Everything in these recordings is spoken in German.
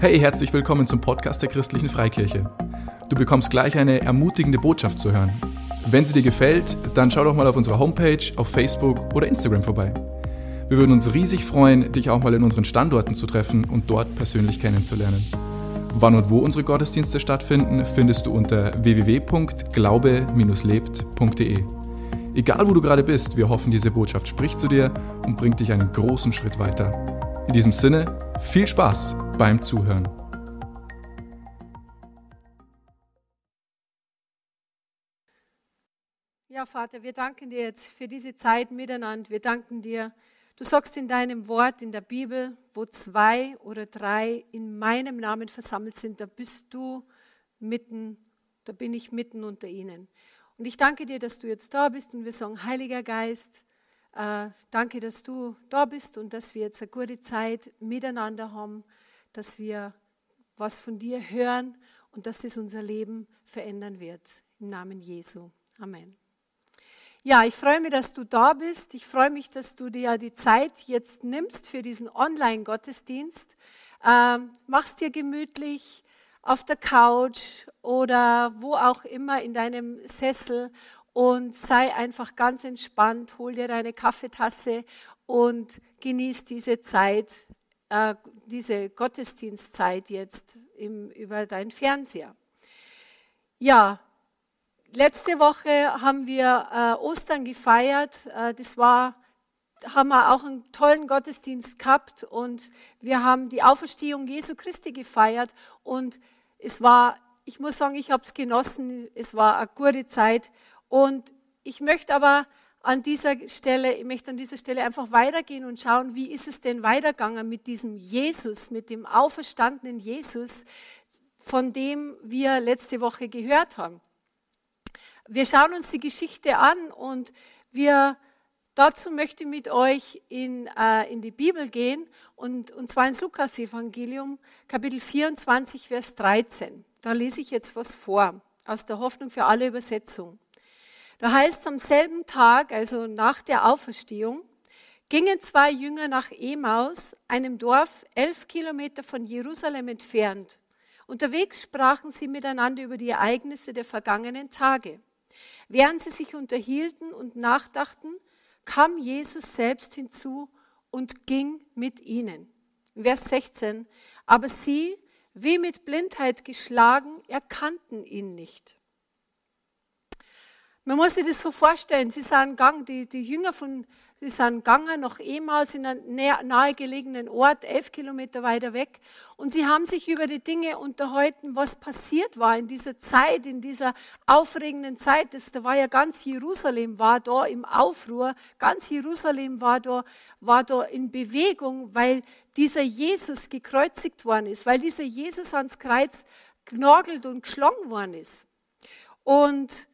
Hey, herzlich willkommen zum Podcast der Christlichen Freikirche. Du bekommst gleich eine ermutigende Botschaft zu hören. Wenn sie dir gefällt, dann schau doch mal auf unserer Homepage, auf Facebook oder Instagram vorbei. Wir würden uns riesig freuen, dich auch mal in unseren Standorten zu treffen und dort persönlich kennenzulernen. Wann und wo unsere Gottesdienste stattfinden, findest du unter www.glaube-lebt.de. Egal wo du gerade bist, wir hoffen, diese Botschaft spricht zu dir und bringt dich einen großen Schritt weiter. In diesem Sinne, viel Spaß beim Zuhören. Ja, Vater, wir danken dir jetzt für diese Zeit miteinander. Wir danken dir. Du sagst in deinem Wort in der Bibel, wo zwei oder drei in meinem Namen versammelt sind, da bist du mitten, da bin ich mitten unter ihnen. Und ich danke dir, dass du jetzt da bist und wir sagen, Heiliger Geist, äh, danke, dass du da bist und dass wir jetzt eine gute Zeit miteinander haben, dass wir was von dir hören und dass das unser Leben verändern wird. Im Namen Jesu. Amen. Ja, ich freue mich, dass du da bist. Ich freue mich, dass du dir die Zeit jetzt nimmst für diesen Online-Gottesdienst. Ähm, mach's dir gemütlich auf der Couch oder wo auch immer in deinem Sessel und sei einfach ganz entspannt. Hol dir deine Kaffeetasse und genieß diese Zeit, äh, diese Gottesdienstzeit jetzt im, über deinen Fernseher. Ja, letzte Woche haben wir äh, Ostern gefeiert. Äh, das war, haben wir auch einen tollen Gottesdienst gehabt und wir haben die Auferstehung Jesu Christi gefeiert und es war, ich muss sagen, ich habe es genossen. Es war eine gute Zeit und ich möchte aber an dieser Stelle, ich möchte an dieser Stelle einfach weitergehen und schauen, wie ist es denn weitergegangen mit diesem Jesus, mit dem auferstandenen Jesus, von dem wir letzte Woche gehört haben. Wir schauen uns die Geschichte an und wir, dazu möchte ich mit euch in, äh, in die Bibel gehen und, und zwar ins Lukas-Evangelium, Kapitel 24, Vers 13. Da lese ich jetzt was vor aus der Hoffnung für alle Übersetzung. Da heißt am selben Tag, also nach der Auferstehung, gingen zwei Jünger nach Emaus, einem Dorf elf Kilometer von Jerusalem entfernt. Unterwegs sprachen sie miteinander über die Ereignisse der vergangenen Tage. Während sie sich unterhielten und nachdachten, kam Jesus selbst hinzu und ging mit ihnen. Vers 16. Aber sie, wie mit Blindheit geschlagen, erkannten ihn nicht. Man muss sich das so vorstellen, sie sind gegangen, die, die Jünger von, sie sind gegangen nach Emaus in einen nahegelegenen Ort, elf Kilometer weiter weg. Und sie haben sich über die Dinge unterhalten, was passiert war in dieser Zeit, in dieser aufregenden Zeit. Das, da war ja ganz Jerusalem war da im Aufruhr, ganz Jerusalem war da, war da in Bewegung, weil dieser Jesus gekreuzigt worden ist, weil dieser Jesus ans Kreuz genagelt und geschlagen worden ist. Und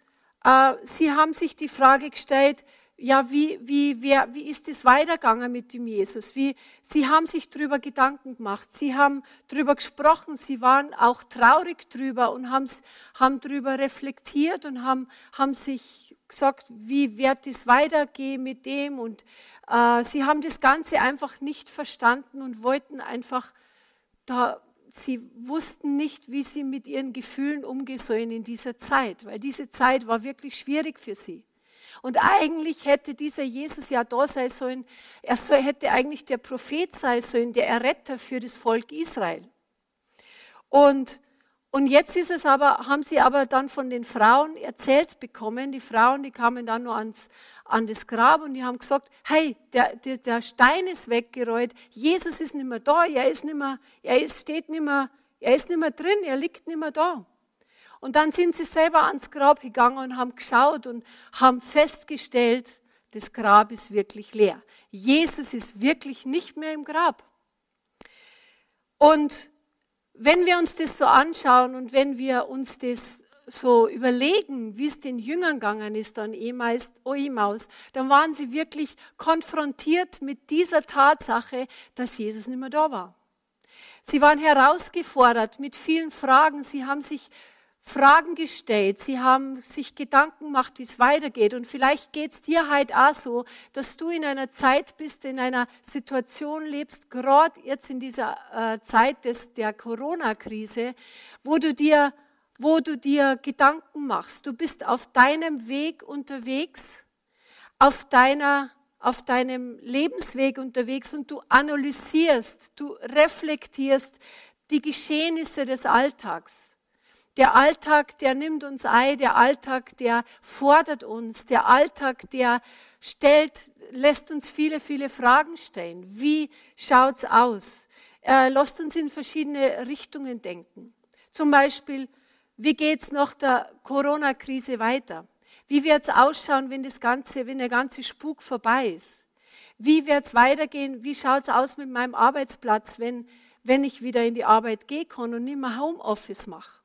äh, sie haben sich die Frage gestellt, ja, wie, wie, wer, wie ist es weitergegangen mit dem Jesus? Wie, sie haben sich darüber Gedanken gemacht, sie haben darüber gesprochen, sie waren auch traurig drüber und haben, haben darüber reflektiert und haben, haben sich gesagt, wie wird es weitergehen mit dem? Und äh, sie haben das Ganze einfach nicht verstanden und wollten einfach da sie wussten nicht, wie sie mit ihren Gefühlen umgehen sollen in dieser Zeit, weil diese Zeit war wirklich schwierig für sie. Und eigentlich hätte dieser Jesus ja da sein sollen, er hätte eigentlich der Prophet sein sollen, der Erretter für das Volk Israel. Und und jetzt ist es aber, haben sie aber dann von den Frauen erzählt bekommen, die Frauen, die kamen dann nur ans, an das Grab und die haben gesagt, hey, der, der, der Stein ist weggerollt, Jesus ist nicht mehr da, er ist nicht mehr, er ist, steht nicht mehr, er ist nicht mehr drin, er liegt nicht mehr da. Und dann sind sie selber ans Grab gegangen und haben geschaut und haben festgestellt, das Grab ist wirklich leer. Jesus ist wirklich nicht mehr im Grab. Und wenn wir uns das so anschauen und wenn wir uns das so überlegen, wie es den Jüngern gegangen ist an Emaus, dann waren sie wirklich konfrontiert mit dieser Tatsache, dass Jesus nicht mehr da war. Sie waren herausgefordert mit vielen Fragen. Sie haben sich Fragen gestellt, sie haben sich Gedanken gemacht, wie es weitergeht. Und vielleicht geht es dir halt auch so, dass du in einer Zeit bist, in einer Situation lebst, gerade jetzt in dieser äh, Zeit des, der Corona-Krise, wo du dir wo du dir Gedanken machst. Du bist auf deinem Weg unterwegs, auf, deiner, auf deinem Lebensweg unterwegs und du analysierst, du reflektierst die Geschehnisse des Alltags. Der Alltag, der nimmt uns ein, der Alltag, der fordert uns, der Alltag, der stellt, lässt uns viele, viele Fragen stellen. Wie schaut's aus? Er lässt uns in verschiedene Richtungen denken. Zum Beispiel, wie geht's nach der Corona-Krise weiter? Wie wird's ausschauen, wenn das ganze, wenn der ganze Spuk vorbei ist? Wie wird's weitergehen? Wie schaut's aus mit meinem Arbeitsplatz, wenn, wenn ich wieder in die Arbeit gehen kann und nicht mehr Homeoffice mache?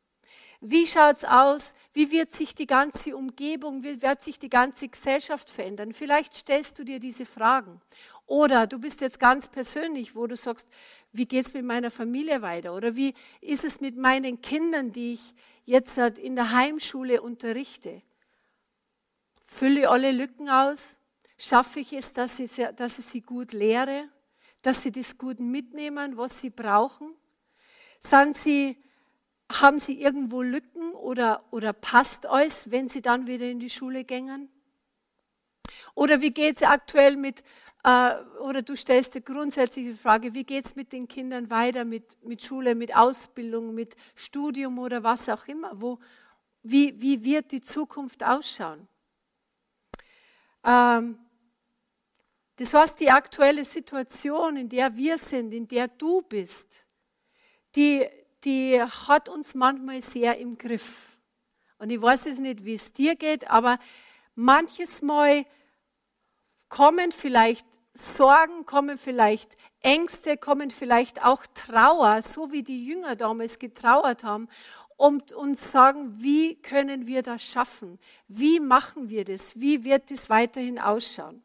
Wie schaut's aus? Wie wird sich die ganze Umgebung, wie wird sich die ganze Gesellschaft verändern? Vielleicht stellst du dir diese Fragen. Oder du bist jetzt ganz persönlich, wo du sagst, wie geht's mit meiner Familie weiter? Oder wie ist es mit meinen Kindern, die ich jetzt halt in der Heimschule unterrichte? Fülle alle Lücken aus? Schaffe ich es, dass ich, dass ich sie gut lehre? Dass sie das gut mitnehmen, was sie brauchen? Sind sie haben Sie irgendwo Lücken oder, oder passt euch, wenn Sie dann wieder in die Schule gängen? Oder wie geht es aktuell mit, äh, oder du stellst die grundsätzliche Frage, wie geht es mit den Kindern weiter, mit, mit Schule, mit Ausbildung, mit Studium oder was auch immer? Wo, wie, wie wird die Zukunft ausschauen? Ähm, das heißt, die aktuelle Situation, in der wir sind, in der du bist, die, die hat uns manchmal sehr im Griff. Und ich weiß es nicht, wie es dir geht, aber manches Mal kommen vielleicht Sorgen, kommen vielleicht Ängste, kommen vielleicht auch Trauer, so wie die Jünger damals getrauert haben, und uns sagen, wie können wir das schaffen? Wie machen wir das? Wie wird das weiterhin ausschauen?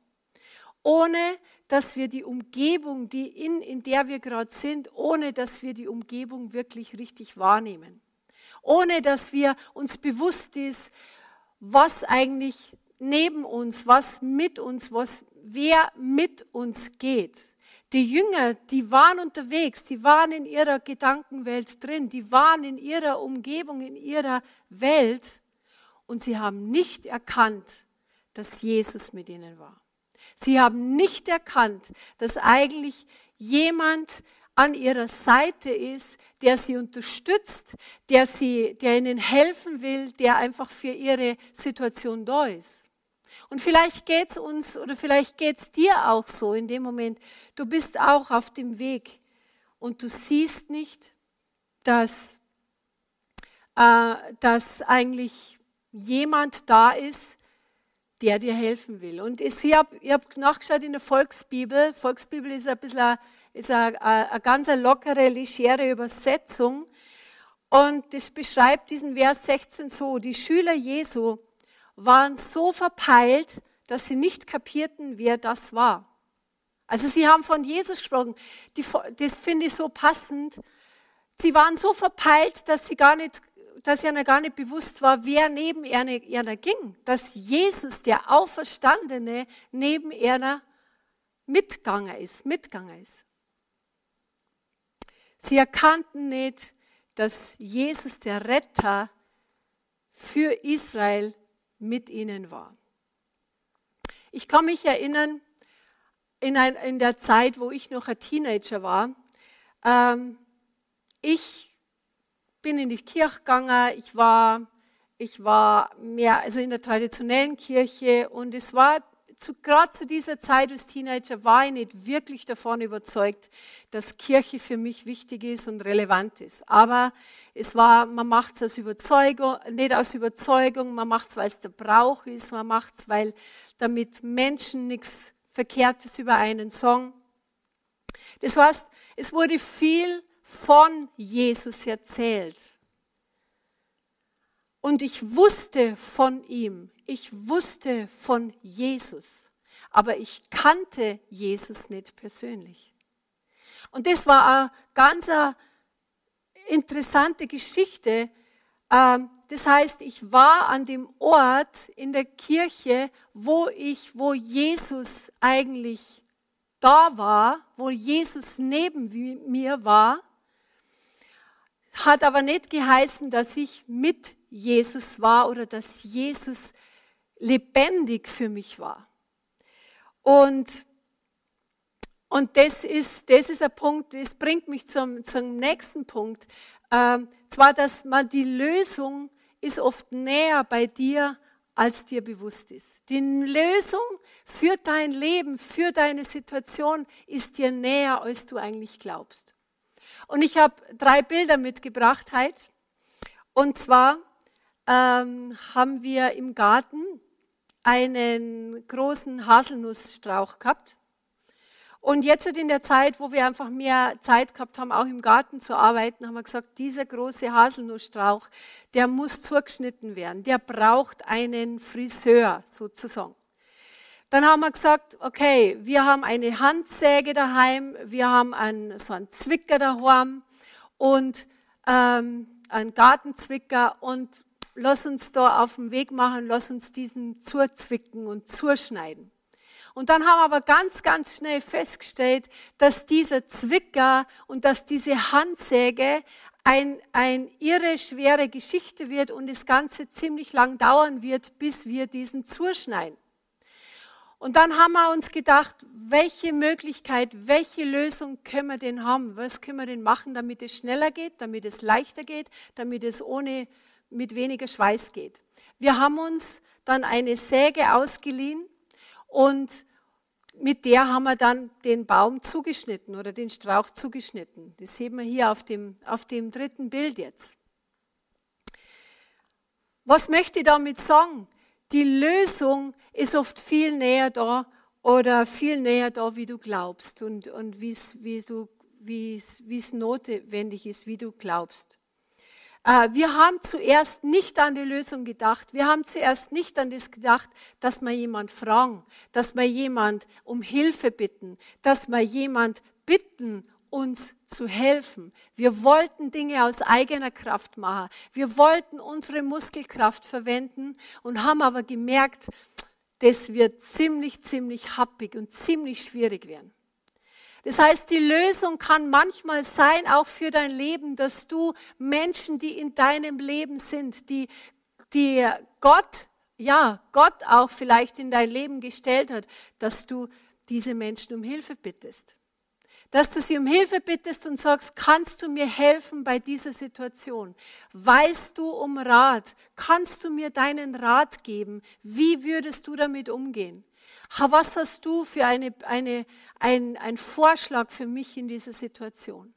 Ohne dass wir die Umgebung, die in, in der wir gerade sind, ohne dass wir die Umgebung wirklich richtig wahrnehmen. Ohne dass wir uns bewusst ist, was eigentlich neben uns, was mit uns, was, wer mit uns geht. Die Jünger, die waren unterwegs, die waren in ihrer Gedankenwelt drin, die waren in ihrer Umgebung, in ihrer Welt und sie haben nicht erkannt, dass Jesus mit ihnen war. Sie haben nicht erkannt, dass eigentlich jemand an ihrer Seite ist, der sie unterstützt, der, sie, der ihnen helfen will, der einfach für ihre Situation da ist. Und vielleicht geht es uns oder vielleicht geht es dir auch so in dem Moment. Du bist auch auf dem Weg und du siehst nicht, dass, äh, dass eigentlich jemand da ist, der dir helfen will. Und ich habe hab nachgeschaut in der Volksbibel. Volksbibel ist ein bisschen ist eine, eine ganz lockere, legere Übersetzung. Und das beschreibt diesen Vers 16 so. Die Schüler Jesu waren so verpeilt, dass sie nicht kapierten, wer das war. Also sie haben von Jesus gesprochen. Die, das finde ich so passend. Sie waren so verpeilt, dass sie gar nicht dass ihnen gar nicht bewusst war, wer neben ihnen ging. Dass Jesus, der Auferstandene, neben ihnen mitgegangen ist, mitgegangen ist. Sie erkannten nicht, dass Jesus, der Retter, für Israel mit ihnen war. Ich kann mich erinnern, in, ein, in der Zeit, wo ich noch ein Teenager war, ähm, ich bin in die Kirche gegangen, ich war, ich war mehr also in der traditionellen Kirche und es war zu, gerade zu dieser Zeit als Teenager war ich nicht wirklich davon überzeugt, dass Kirche für mich wichtig ist und relevant ist. Aber es war, man macht es aus Überzeugung, nicht aus Überzeugung, man macht es, weil es der Brauch ist, man macht es, weil damit Menschen nichts Verkehrtes über einen Song. Das heißt, es wurde viel von Jesus erzählt. Und ich wusste von ihm, ich wusste von Jesus, aber ich kannte Jesus nicht persönlich. Und das war eine ganz interessante Geschichte, äh, Ähm, das heißt, ich war an dem Ort in der Kirche, wo ich, wo Jesus eigentlich da war, wo Jesus neben mir war, hat aber nicht geheißen, dass ich mit Jesus war oder dass Jesus lebendig für mich war. Und, und das, ist, das ist ein Punkt, das bringt mich zum, zum nächsten Punkt. Ähm, zwar, dass man die Lösung ist oft näher bei dir, als dir bewusst ist. Die Lösung für dein Leben, für deine Situation ist dir näher, als du eigentlich glaubst. Und ich habe drei Bilder mitgebracht heute. Und zwar ähm, haben wir im Garten einen großen Haselnussstrauch gehabt. Und jetzt in der Zeit, wo wir einfach mehr Zeit gehabt haben, auch im Garten zu arbeiten, haben wir gesagt, dieser große Haselnussstrauch, der muss zugeschnitten werden. Der braucht einen Friseur sozusagen. Dann haben wir gesagt, okay, wir haben eine Handsäge daheim, wir haben einen, so einen Zwicker daheim und ähm, einen Gartenzwicker und lass uns da auf den Weg machen, lass uns diesen zuzwicken und zuschneiden. Und dann haben wir aber ganz, ganz schnell festgestellt, dass dieser Zwicker und dass diese Handsäge ein, ein irre schwere Geschichte wird und das Ganze ziemlich lang dauern wird, bis wir diesen zuschneiden. Und dann haben wir uns gedacht, welche Möglichkeit, welche Lösung können wir denn haben? Was können wir denn machen, damit es schneller geht, damit es leichter geht, damit es ohne, mit weniger Schweiß geht? Wir haben uns dann eine Säge ausgeliehen und mit der haben wir dann den Baum zugeschnitten oder den Strauch zugeschnitten. Das sehen wir hier auf dem, auf dem dritten Bild jetzt. Was möchte ich damit sagen? Die Lösung ist oft viel näher da oder viel näher da, wie du glaubst und, und wie es notwendig ist, wie du glaubst. Äh, wir haben zuerst nicht an die Lösung gedacht. Wir haben zuerst nicht an das gedacht, dass wir jemand fragen, dass wir jemand um Hilfe bitten, dass wir jemand bitten, uns zu helfen. Wir wollten Dinge aus eigener Kraft machen. Wir wollten unsere Muskelkraft verwenden und haben aber gemerkt, das wird ziemlich, ziemlich happig und ziemlich schwierig werden. Das heißt, die Lösung kann manchmal sein, auch für dein Leben, dass du Menschen, die in deinem Leben sind, die, die Gott, ja, Gott auch vielleicht in dein Leben gestellt hat, dass du diese Menschen um Hilfe bittest. Dass du sie um Hilfe bittest und sagst, kannst du mir helfen bei dieser Situation? Weißt du um Rat? Kannst du mir deinen Rat geben? Wie würdest du damit umgehen? Was hast du für eine, eine, ein, ein Vorschlag für mich in dieser Situation?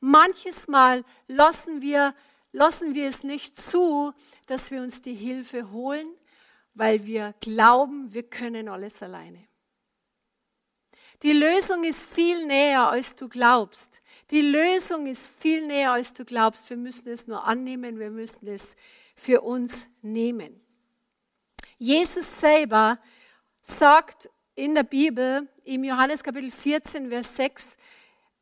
Manches Mal lassen wir, lassen wir es nicht zu, dass wir uns die Hilfe holen, weil wir glauben, wir können alles alleine. Die Lösung ist viel näher, als du glaubst. Die Lösung ist viel näher, als du glaubst. Wir müssen es nur annehmen, wir müssen es für uns nehmen. Jesus selber sagt in der Bibel, im Johannes Kapitel 14, Vers 6,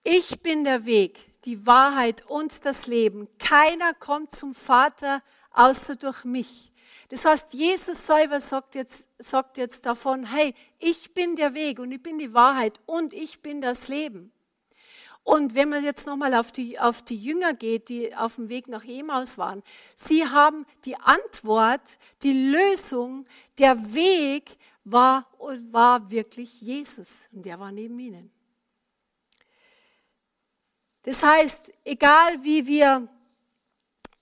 ich bin der Weg, die Wahrheit und das Leben. Keiner kommt zum Vater außer durch mich. Das heißt, Jesus selber sagt jetzt, sagt jetzt davon, hey, ich bin der Weg und ich bin die Wahrheit und ich bin das Leben. Und wenn man jetzt nochmal auf die, auf die Jünger geht, die auf dem Weg nach Emaus waren, sie haben die Antwort, die Lösung, der Weg war, war wirklich Jesus und der war neben ihnen. Das heißt, egal wie wir,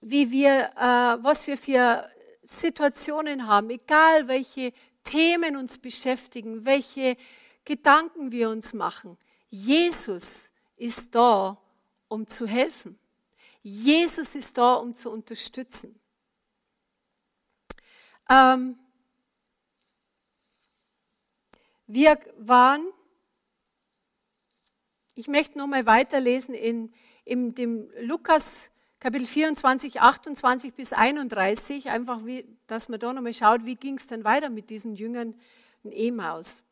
wie wir, äh, was wir für Situationen haben, egal welche Themen uns beschäftigen, welche Gedanken wir uns machen, Jesus ist da, um zu helfen. Jesus ist da, um zu unterstützen. Ähm, wir waren, ich möchte nochmal weiterlesen in, in dem Lukas Kapitel 24, 28 bis 31, einfach wie, dass man da nochmal schaut, wie ging es denn weiter mit diesen Jüngern in Emaus.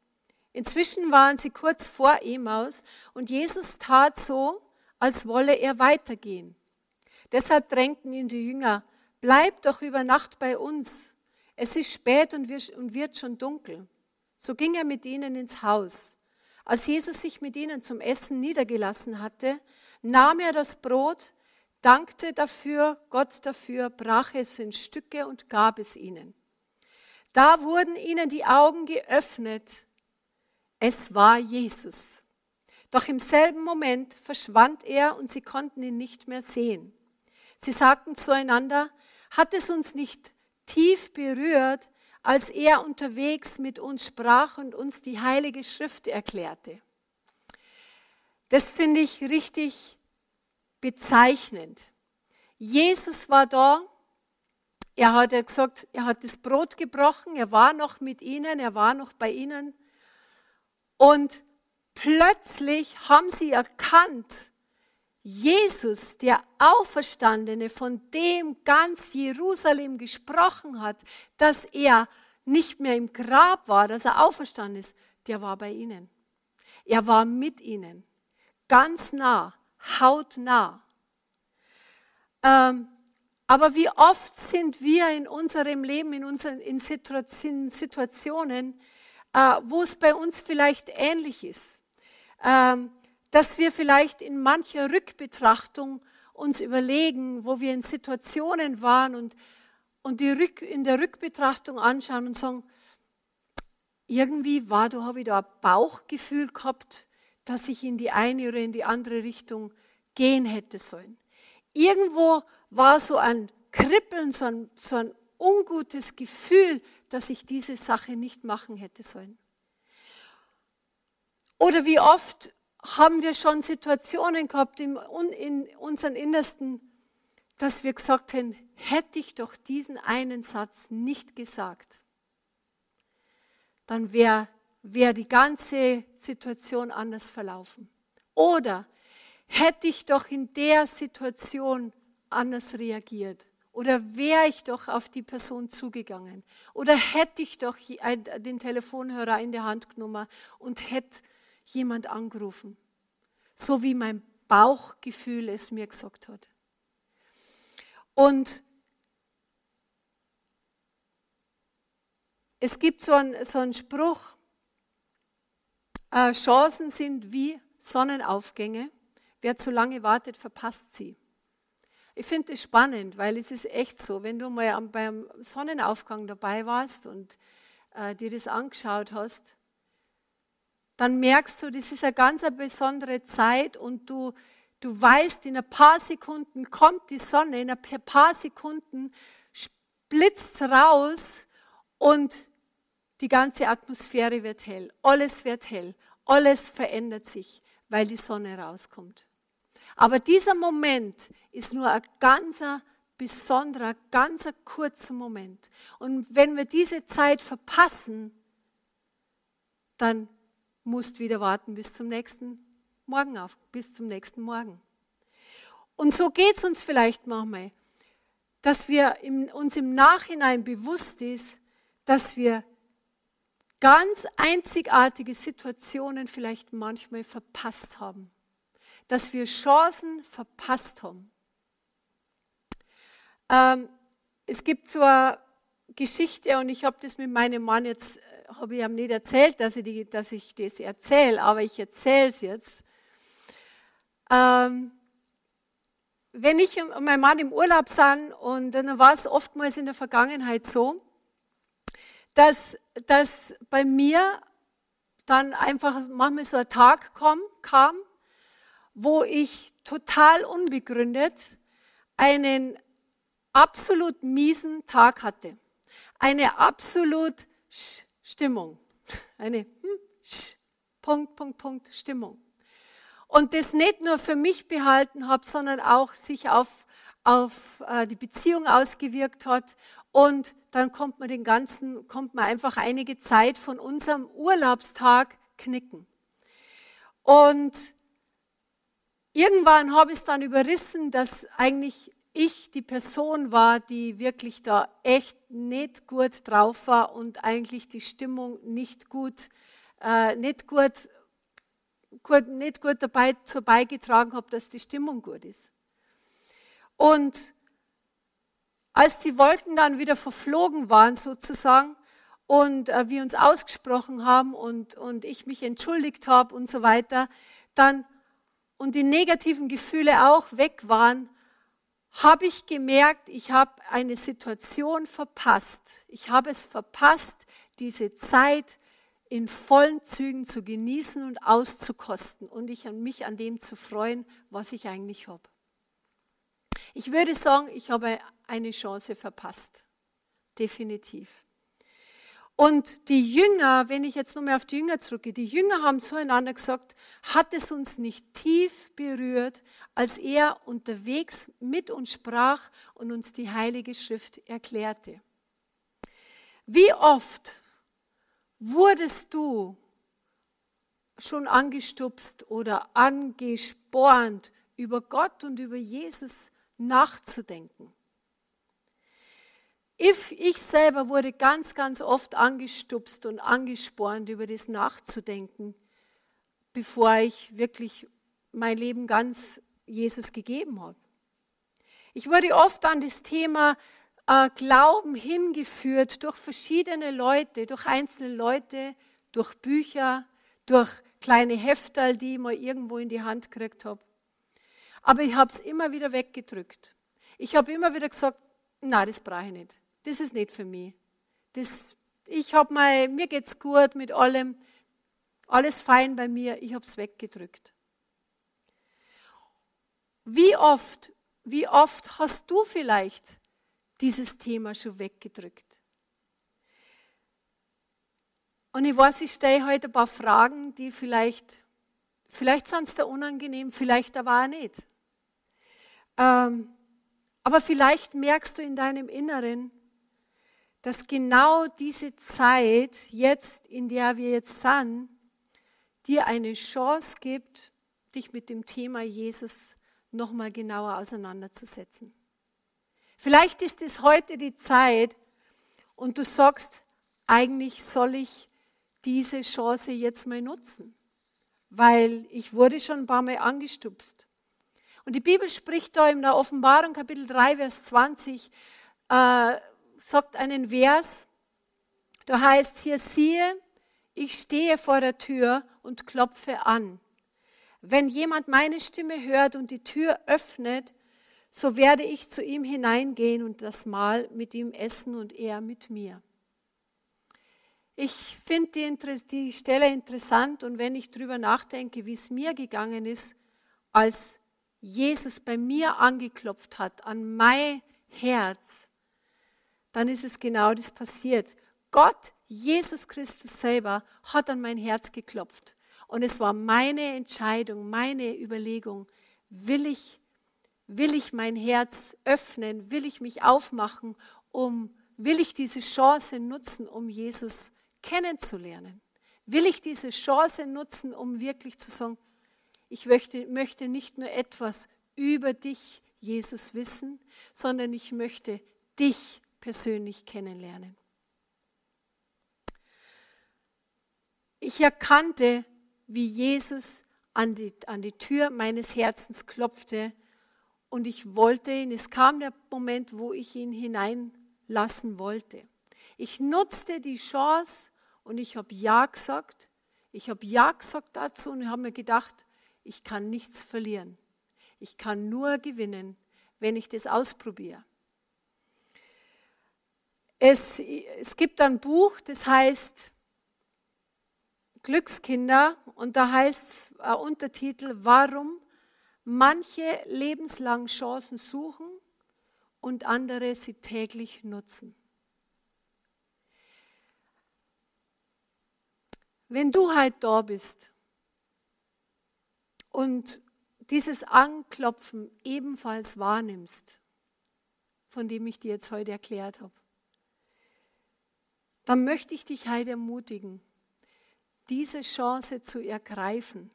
Inzwischen waren sie kurz vor Emaus und Jesus tat so, als wolle er weitergehen. Deshalb drängten ihn die Jünger, bleib doch über Nacht bei uns. Es ist spät und wird schon dunkel. So ging er mit ihnen ins Haus. Als Jesus sich mit ihnen zum Essen niedergelassen hatte, nahm er das Brot, dankte dafür, Gott dafür, brach es in Stücke und gab es ihnen. Da wurden ihnen die Augen geöffnet. Es war Jesus. Doch im selben Moment verschwand er und sie konnten ihn nicht mehr sehen. Sie sagten zueinander, hat es uns nicht tief berührt, als er unterwegs mit uns sprach und uns die Heilige Schrift erklärte. Das finde ich richtig bezeichnend. Jesus war da, er hat gesagt, er hat das Brot gebrochen, er war noch mit ihnen, er war noch bei ihnen. Und plötzlich haben sie erkannt, Jesus, der Auferstandene, von dem ganz Jerusalem gesprochen hat, dass er nicht mehr im Grab war, dass er auferstanden ist, der war bei ihnen. Er war mit ihnen, ganz nah, hautnah. Ähm, aber wie oft sind wir in unserem Leben, in unseren in Situationen, äh, wo es bei uns vielleicht ähnlich ist, ähm, dass wir vielleicht in mancher Rückbetrachtung uns überlegen, wo wir in Situationen waren und, und die Rück, in der Rückbetrachtung anschauen und sagen, irgendwie war da, habe ich da ein Bauchgefühl gehabt, dass ich in die eine oder in die andere Richtung gehen hätte sollen. Irgendwo war so ein Kribbeln, so ein, so ein ungutes Gefühl, dass ich diese Sache nicht machen hätte sollen. Oder wie oft haben wir schon Situationen gehabt in, in unseren Innersten, dass wir gesagt haben, hätte ich doch diesen einen Satz nicht gesagt, dann wäre wär die ganze Situation anders verlaufen. Oder hätte ich doch in der Situation anders reagiert. Oder wäre ich doch auf die Person zugegangen. Oder hätte ich doch den Telefonhörer in der Hand genommen und hätte jemand angerufen. So wie mein Bauchgefühl es mir gesagt hat. Und es gibt so einen, so einen Spruch, äh, Chancen sind wie Sonnenaufgänge. Wer zu lange wartet, verpasst sie. Ich finde es spannend, weil es ist echt so, wenn du mal beim Sonnenaufgang dabei warst und äh, dir das angeschaut hast, dann merkst du, das ist eine ganz eine besondere Zeit und du, du weißt, in ein paar Sekunden kommt die Sonne, in ein paar Sekunden blitzt raus und die ganze Atmosphäre wird hell, alles wird hell, alles verändert sich, weil die Sonne rauskommt. Aber dieser Moment ist nur ein ganzer besonderer, ganzer kurzer Moment. Und wenn wir diese Zeit verpassen, dann musst wieder warten bis zum nächsten Morgen auf, bis zum nächsten Morgen. Und so geht es uns vielleicht manchmal, dass wir im, uns im Nachhinein bewusst ist, dass wir ganz einzigartige Situationen vielleicht manchmal verpasst haben, dass wir Chancen verpasst haben. Ähm, es gibt so eine Geschichte und ich habe das mit meinem Mann jetzt habe ich ihm nicht erzählt, dass ich, die, dass ich das erzähle, aber ich erzähle es jetzt. Ähm, wenn ich und mein Mann im Urlaub sind, und dann war es oftmals in der Vergangenheit so, dass, dass bei mir dann einfach manchmal so ein Tag kam, kam, wo ich total unbegründet einen absolut miesen Tag hatte. Eine absolut Stimmung. Eine hm, sch, Punkt, Punkt, Punkt Stimmung. Und das nicht nur für mich behalten habe, sondern auch sich auf, auf äh, die Beziehung ausgewirkt hat. Und dann kommt man den ganzen, kommt man einfach einige Zeit von unserem Urlaubstag knicken. Und irgendwann habe ich es dann überrissen, dass eigentlich ich die Person war, die wirklich da echt nicht gut drauf war und eigentlich die Stimmung nicht gut, äh, nicht gut, gut, nicht gut dabei beigetragen habe, dass die Stimmung gut ist. Und als die Wolken dann wieder verflogen waren sozusagen und äh, wir uns ausgesprochen haben und, und ich mich entschuldigt habe und so weiter, dann und die negativen Gefühle auch weg waren, habe ich gemerkt, ich habe eine Situation verpasst. Ich habe es verpasst, diese Zeit in vollen Zügen zu genießen und auszukosten und ich an mich an dem zu freuen, was ich eigentlich habe. Ich würde sagen, ich habe eine Chance verpasst. Definitiv. Und die Jünger, wenn ich jetzt nochmal auf die Jünger zurückgehe, die Jünger haben zueinander gesagt, hat es uns nicht tief berührt, als er unterwegs mit uns sprach und uns die Heilige Schrift erklärte. Wie oft wurdest du schon angestupst oder angespornt, über Gott und über Jesus nachzudenken? Ich, selber wurde ganz, ganz oft angestupst und angespornt, über das nachzudenken, bevor ich wirklich mein Leben ganz Jesus gegeben habe. Ich wurde oft an das Thema äh, Glauben hingeführt durch verschiedene Leute, durch einzelne Leute, durch Bücher, durch kleine Heftal, die ich mal irgendwo in die Hand gekriegt habe. Aber ich habe es immer wieder weggedrückt. Ich habe immer wieder gesagt, na, das brauche ich nicht das ist nicht für mich. Das, ich habe mal, mir geht's gut mit allem, alles fein bei mir, ich habe es weggedrückt. Wie oft, wie oft hast du vielleicht dieses Thema schon weggedrückt? Und ich weiß, ich stelle heute ein paar Fragen, die vielleicht, vielleicht sind es da unangenehm, vielleicht aber auch nicht. Ähm, aber vielleicht merkst du in deinem Inneren, dass genau diese Zeit, jetzt, in der wir jetzt sind, dir eine Chance gibt, dich mit dem Thema Jesus nochmal genauer auseinanderzusetzen. Vielleicht ist es heute die Zeit und du sagst, eigentlich soll ich diese Chance jetzt mal nutzen, weil ich wurde schon ein paar Mal angestupst. Und die Bibel spricht da in der Offenbarung Kapitel 3, Vers 20, äh, sagt einen Vers, da heißt hier, siehe, ich stehe vor der Tür und klopfe an. Wenn jemand meine Stimme hört und die Tür öffnet, so werde ich zu ihm hineingehen und das Mahl mit ihm essen und er mit mir. Ich finde die, die, Stelle interessant und wenn ich darüber nachdenke, wie es mir gegangen ist, als Jesus bei mir angeklopft hat, an mein Herz, dann ist es genau das passiert. Gott, Jesus Christus selber, hat an mein Herz geklopft. Und es war meine Entscheidung, meine Überlegung, will ich, will ich mein Herz öffnen, will ich mich aufmachen, um, will ich diese Chance nutzen, um Jesus kennenzulernen? Will ich diese Chance nutzen, um wirklich zu sagen, ich möchte, möchte nicht nur etwas über dich, Jesus, wissen, sondern ich möchte dich persönlich kennenlernen. Ich erkannte, wie Jesus an die, an die Tür meines Herzens klopfte und ich wollte ihn, es kam der Moment, wo ich ihn hineinlassen wollte. Ich nutzte die Chance und ich habe Ja gesagt. Ich habe Ja gesagt dazu und habe mir gedacht, ich kann nichts verlieren. Ich kann nur gewinnen, wenn ich das ausprobiere. Es, es gibt ein Buch, das heißt Glückskinder und da heißt äh, Untertitel, warum manche lebenslang Chancen suchen und andere sie täglich nutzen. Wenn du halt da bist und dieses Anklopfen ebenfalls wahrnimmst, von dem ich dir jetzt heute erklärt habe, dann möchte ich dich heute ermutigen, diese Chance zu ergreifen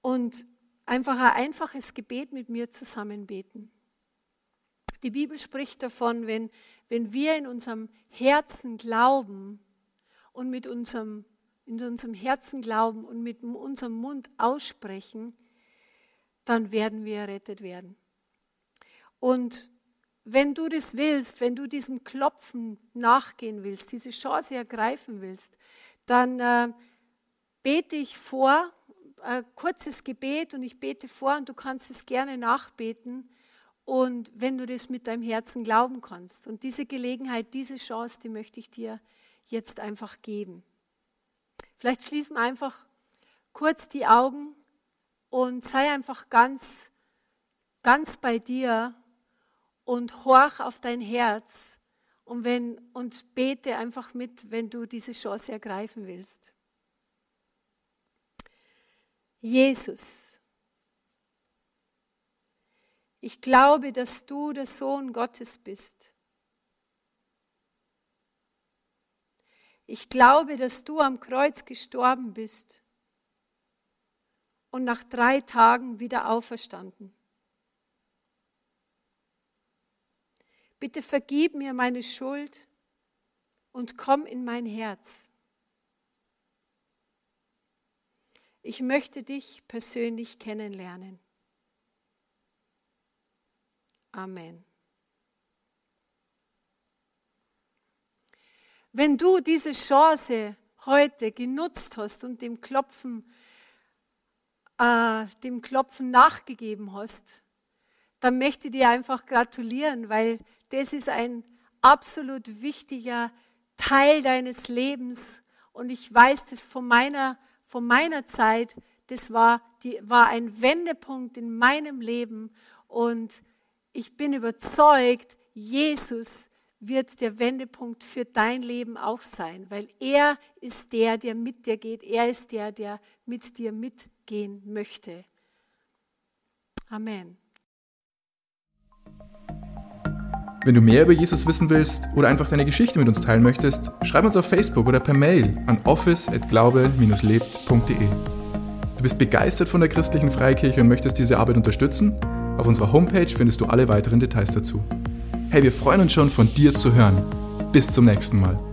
und einfach ein einfaches Gebet mit mir zusammen beten. Die Bibel spricht davon, wenn, wenn wir in unserem Herzen glauben und mit unserem, in unserem Herzen glauben und mit unserem Mund aussprechen, dann werden wir errettet werden. Und wenn du das willst, wenn du diesem Klopfen nachgehen willst, diese Chance ergreifen willst, dann äh, bete ich vor, ein kurzes Gebet und ich bete vor und du kannst es gerne nachbeten. Und wenn du das mit deinem Herzen glauben kannst. Und diese Gelegenheit, diese Chance, die möchte ich dir jetzt einfach geben. Vielleicht schließen wir einfach kurz die Augen und sei einfach ganz, ganz bei dir und horch auf dein Herz und, wenn, und bete einfach mit, wenn du diese Chance ergreifen willst. Jesus, ich glaube, dass du der Sohn Gottes bist. Ich glaube, dass du am Kreuz gestorben bist und nach drei Tagen wieder auferstanden. Bitte vergib mir meine Schuld und komm in mein Herz. Ich möchte dich persönlich kennenlernen. Amen. Wenn du diese Chance heute genutzt hast und dem Klopfen, äh, dem Klopfen nachgegeben hast, dann möchte ich dir einfach gratulieren, weil das ist ein absolut wichtiger Teil deines Lebens. Und ich weiß das von meiner, von meiner Zeit, das war, die, war ein Wendepunkt in meinem Leben. Und ich bin überzeugt, Jesus wird der Wendepunkt für dein Leben auch sein, weil er ist der, der mit dir geht. Er ist der, der mit dir mitgehen möchte. Amen. Wenn du mehr über Jesus wissen willst oder einfach deine Geschichte mit uns teilen möchtest, schreib uns auf Facebook oder per Mail an office@glaube-lebt.de. Du bist begeistert von der christlichen Freikirche und möchtest diese Arbeit unterstützen? Auf unserer Homepage findest du alle weiteren Details dazu. Hey, wir freuen uns schon von dir zu hören. Bis zum nächsten Mal.